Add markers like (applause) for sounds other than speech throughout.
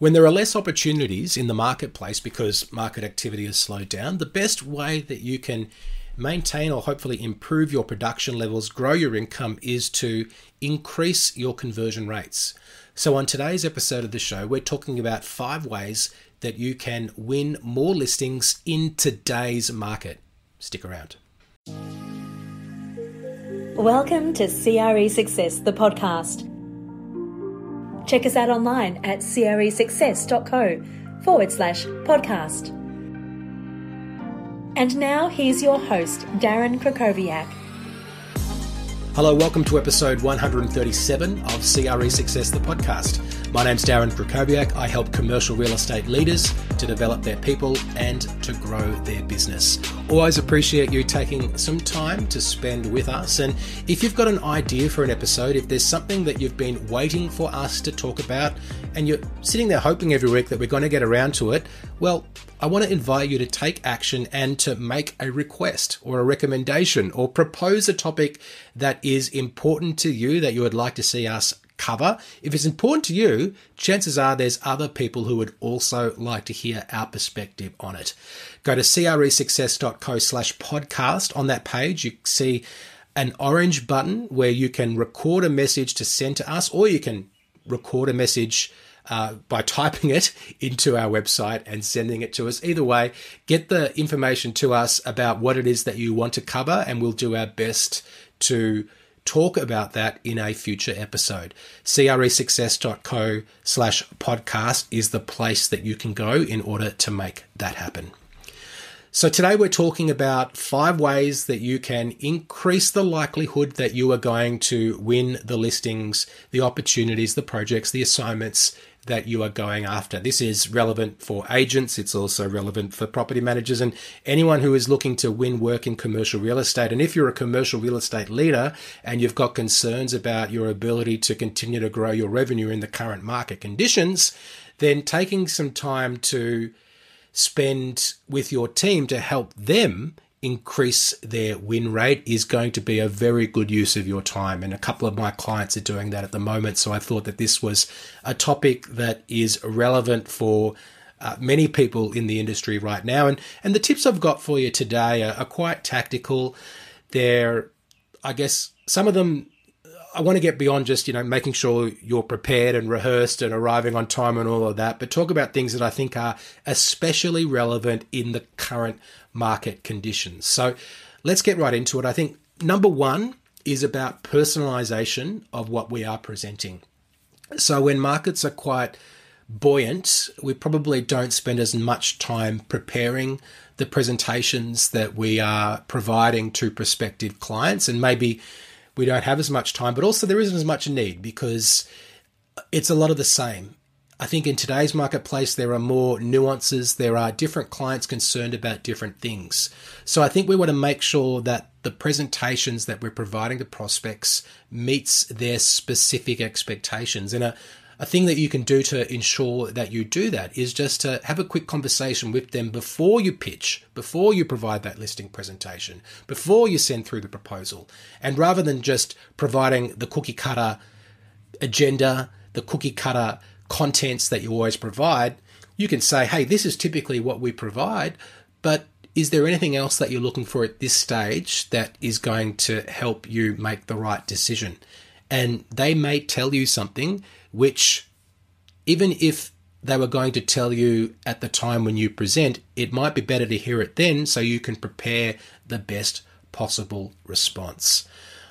When there are less opportunities in the marketplace because market activity has slowed down, the best way that you can maintain or hopefully improve your production levels, grow your income, is to increase your conversion rates. So, on today's episode of the show, we're talking about five ways that you can win more listings in today's market. Stick around. Welcome to CRE Success, the podcast. Check us out online at cresuccess.co forward slash podcast. And now here's your host, Darren Krakowiak. Hello, welcome to episode 137 of CRE Success, the podcast. My name's Darren Krakowiak. I help commercial real estate leaders to develop their people and to grow their business. Always appreciate you taking some time to spend with us. And if you've got an idea for an episode, if there's something that you've been waiting for us to talk about, and you're sitting there hoping every week that we're going to get around to it, well, I want to invite you to take action and to make a request or a recommendation or propose a topic that is important to you that you would like to see us cover. If it's important to you, chances are there's other people who would also like to hear our perspective on it. Go to cresuccess.co slash podcast. On that page, you see an orange button where you can record a message to send to us, or you can record a message uh, by typing it (laughs) into our website and sending it to us. Either way, get the information to us about what it is that you want to cover, and we'll do our best to talk about that in a future episode. cresuccess.co slash podcast is the place that you can go in order to make that happen. So today we're talking about five ways that you can increase the likelihood that you are going to win the listings, the opportunities, the projects, the assignments that you are going after. This is relevant for agents. It's also relevant for property managers and anyone who is looking to win work in commercial real estate. And if you're a commercial real estate leader and you've got concerns about your ability to continue to grow your revenue in the current market conditions, then taking some time to spend with your team to help them increase their win rate is going to be a very good use of your time. And a couple of my clients are doing that at the moment. So I thought that this was a topic that is relevant for uh, many people in the industry right now. And, and the tips I've got for you today are, are quite tactical. They're, I guess, some of them I want to get beyond just, you know, making sure you're prepared and rehearsed and arriving on time and all of that, but talk about things that I think are especially relevant in the current market conditions. So let's get right into it. I think number one is about personalization of what we are presenting. So when markets are quite buoyant, we probably don't spend as much time preparing the presentations that we are providing to prospective clients and maybe we don't have as much time, but also there isn't as much need because it's a lot of the same. I think in today's marketplace, there are more nuances. There are different clients concerned about different things. So I think we want to make sure that the presentations that we're providing to prospects meets their specific expectations. And a, a thing that you can do to ensure that you do that is just to have a quick conversation with them before you pitch, before you provide that listing presentation, before you send through the proposal. And rather than just providing the cookie cutter agenda, the cookie cutter contents that you always provide, you can say, hey, this is typically what we provide, but is there anything else that you're looking for at this stage that is going to help you make the right decision? And they may tell you something which, even if they were going to tell you at the time when you present, it might be better to hear it then so you can prepare the best possible response.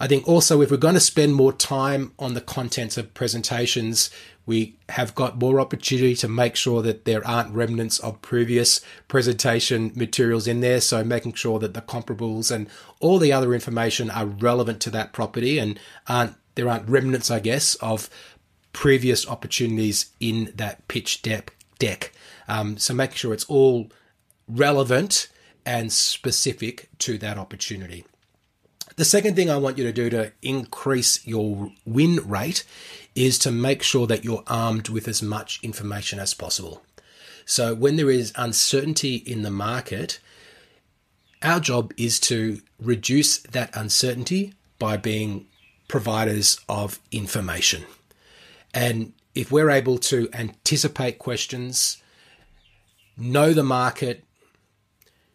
I think also if we're going to spend more time on the contents of presentations, we have got more opportunity to make sure that there aren't remnants of previous presentation materials in there. So making sure that the comparables and all the other information are relevant to that property and aren't there aren't remnants, I guess, of previous opportunities in that pitch deck. deck. Um, so making sure it's all relevant and specific to that opportunity. The second thing I want you to do to increase your win rate is to make sure that you're armed with as much information as possible. So when there is uncertainty in the market, our job is to reduce that uncertainty by being providers of information. And if we're able to anticipate questions, know the market,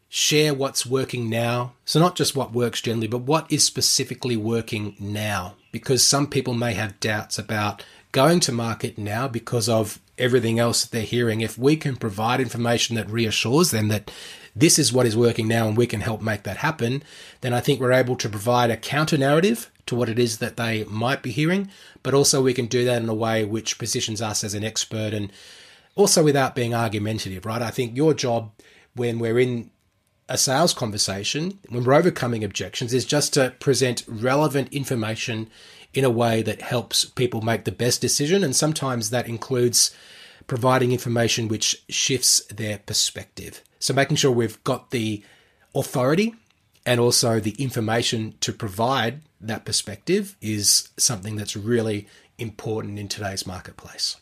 share what's working now. So, not just what works generally, but what is specifically working now. Because some people may have doubts about going to market now because of everything else that they're hearing. If we can provide information that reassures them that this is what is working now and we can help make that happen, then I think we're able to provide a counter narrative to what it is that they might be hearing, but also we can do that in a way which positions us as an expert and also without being argumentative, right? I think your job when we're in a sales conversation, when we're overcoming objections, is just to present relevant information in a way that helps people make the best decision. And sometimes that includes providing information which shifts their perspective. So making sure we've got the authority and also the information to provide that perspective is something that's really important in today's marketplace.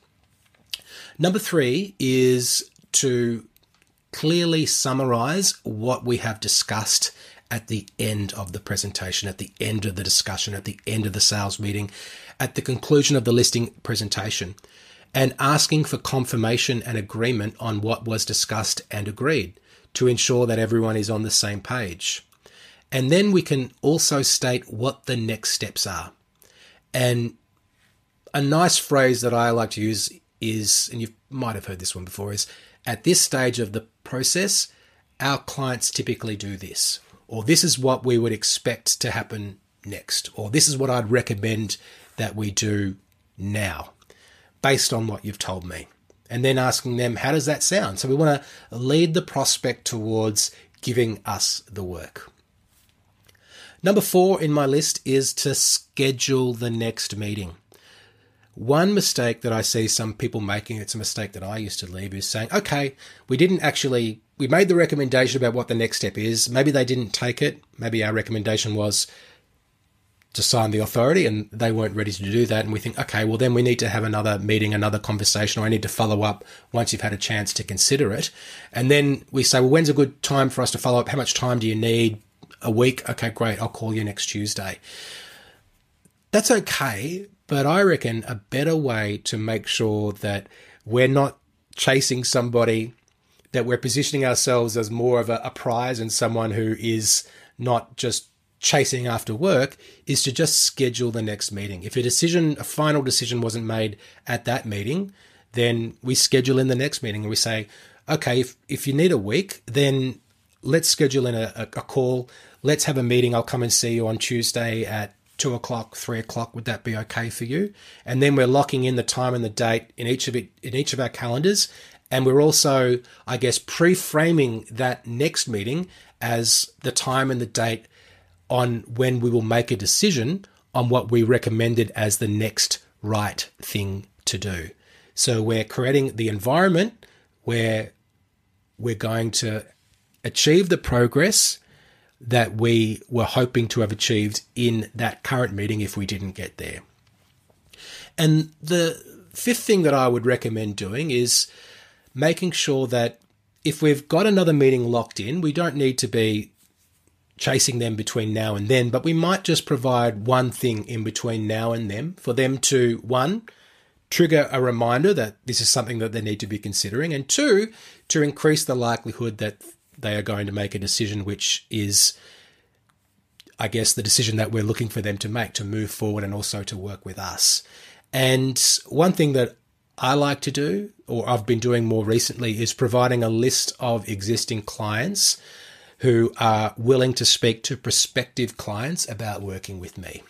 Number three is to clearly summarize what we have discussed at the end of the presentation, at the end of the discussion, at the end of the sales meeting, at the conclusion of the listing presentation, and asking for confirmation and agreement on what was discussed and agreed to ensure that everyone is on the same page. And then we can also state what the next steps are. And a nice phrase that I like to use is, and you might have heard this one before, is at this stage of the process, our clients typically do this, or this is what we would expect to happen next, or this is what I'd recommend that we do now, based on what you've told me. And then asking them, how does that sound? So we want to lead the prospect towards giving us the work. Number four in my list is to schedule the next meeting. One mistake that I see some people making, it's a mistake that I used to leave, is saying, okay, we didn't actually, we made the recommendation about what the next step is. Maybe they didn't take it. Maybe our recommendation was to sign the authority and they weren't ready to do that. And we think, okay, well, then we need to have another meeting, another conversation, or I need to follow up once you've had a chance to consider it. And then we say, well, when's a good time for us to follow up? How much time do you need? A week? Okay, great. I'll call you next Tuesday. That's okay, but I reckon a better way to make sure that we're not chasing somebody, that we're positioning ourselves as more of a, a prize and someone who is not just chasing after work is to just schedule the next meeting. If a decision, a final decision wasn't made at that meeting, then we schedule in the next meeting and we say, okay, if, if you need a week, then let's schedule in a, a, a call. Let's have a meeting. I'll come and see you on Tuesday at two o'clock, three o'clock, would that be okay for you? And then we're locking in the time and the date in each of it in each of our calendars. And we're also, I guess, pre-framing that next meeting as the time and the date on when we will make a decision on what we recommended as the next right thing to do. So we're creating the environment where we're going to achieve the progress that we were hoping to have achieved in that current meeting if we didn't get there. And the fifth thing that I would recommend doing is making sure that if we've got another meeting locked in, we don't need to be chasing them between now and then, but we might just provide one thing in between now and then for them to, one, trigger a reminder that this is something that they need to be considering, and two, to increase the likelihood that they are going to make a decision which is, I guess, the decision that we're looking for them to make to move forward and also to work with us. And one thing that I like to do, or I've been doing more recently, is providing a list of existing clients who are willing to speak to prospective clients about working with me.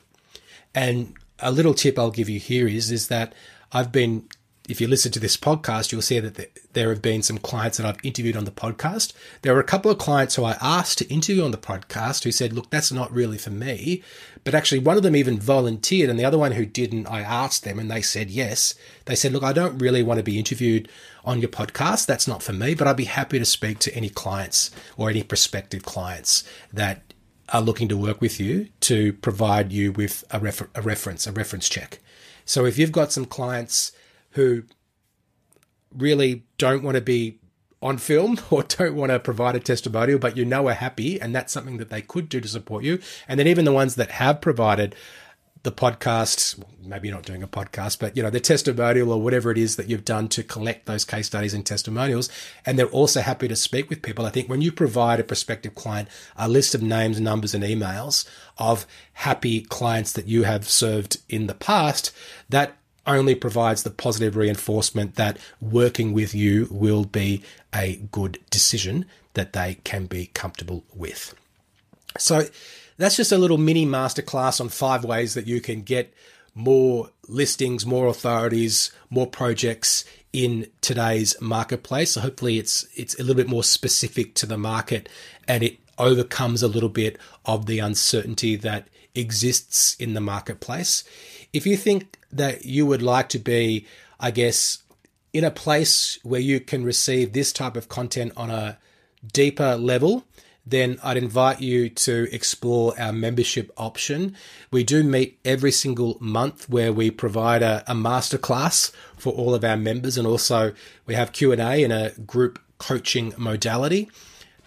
And a little tip I'll give you here is, is that I've been if you listen to this podcast, you'll see that there have been some clients that I've interviewed on the podcast. There were a couple of clients who I asked to interview on the podcast who said, look, that's not really for me. But actually, one of them even volunteered, and the other one who didn't, I asked them and they said yes. They said, look, I don't really want to be interviewed on your podcast. That's not for me, but I'd be happy to speak to any clients or any prospective clients that are looking to work with you to provide you with a, refer- a reference, a reference check. So if you've got some clients, who really don't want to be on film (laughs) or don't want to provide a testimonial, but you know are happy, and that's something that they could do to support you. And then even the ones that have provided the podcast, maybe you're not doing a podcast, but you know, the testimonial or whatever it is that you've done to collect those case studies and testimonials. And they're also happy to speak with people. I think when you provide a prospective client a list of names, numbers, and emails of happy clients that you have served in the past, that only provides the positive reinforcement that working with you will be a good decision that they can be comfortable with. So that's just a little mini masterclass on five ways that you can get more listings, more authorities, more projects in today's marketplace. So hopefully it's it's a little bit more specific to the market and it overcomes a little bit of the uncertainty that exists in the marketplace. If you think that you would like to be, I guess, in a place where you can receive this type of content on a deeper level, then I'd invite you to explore our membership option. We do meet every single month where we provide a, a masterclass for all of our members and also we have Q&A in a group coaching modality.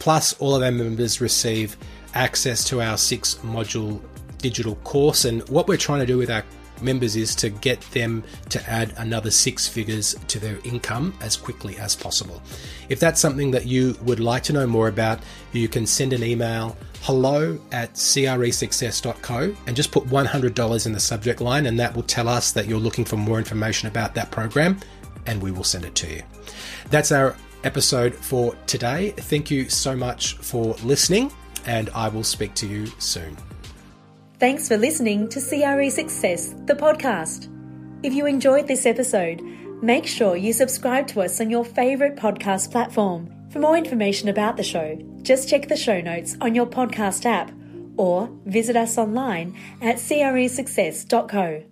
Plus all of our members receive access to our six module digital course and what we're trying to do with our members is to get them to add another six figures to their income as quickly as possible. If that's something that you would like to know more about, you can send an email hello at cresuccess.co and just put $100 in the subject line, and that will tell us that you're looking for more information about that program, and we will send it to you. That's our episode for today. Thank you so much for listening, and I will speak to you soon. Thanks for listening to CRE Success, the podcast. If you enjoyed this episode, make sure you subscribe to us on your favourite podcast platform. For more information about the show, just check the show notes on your podcast app or visit us online at cresuccess.co.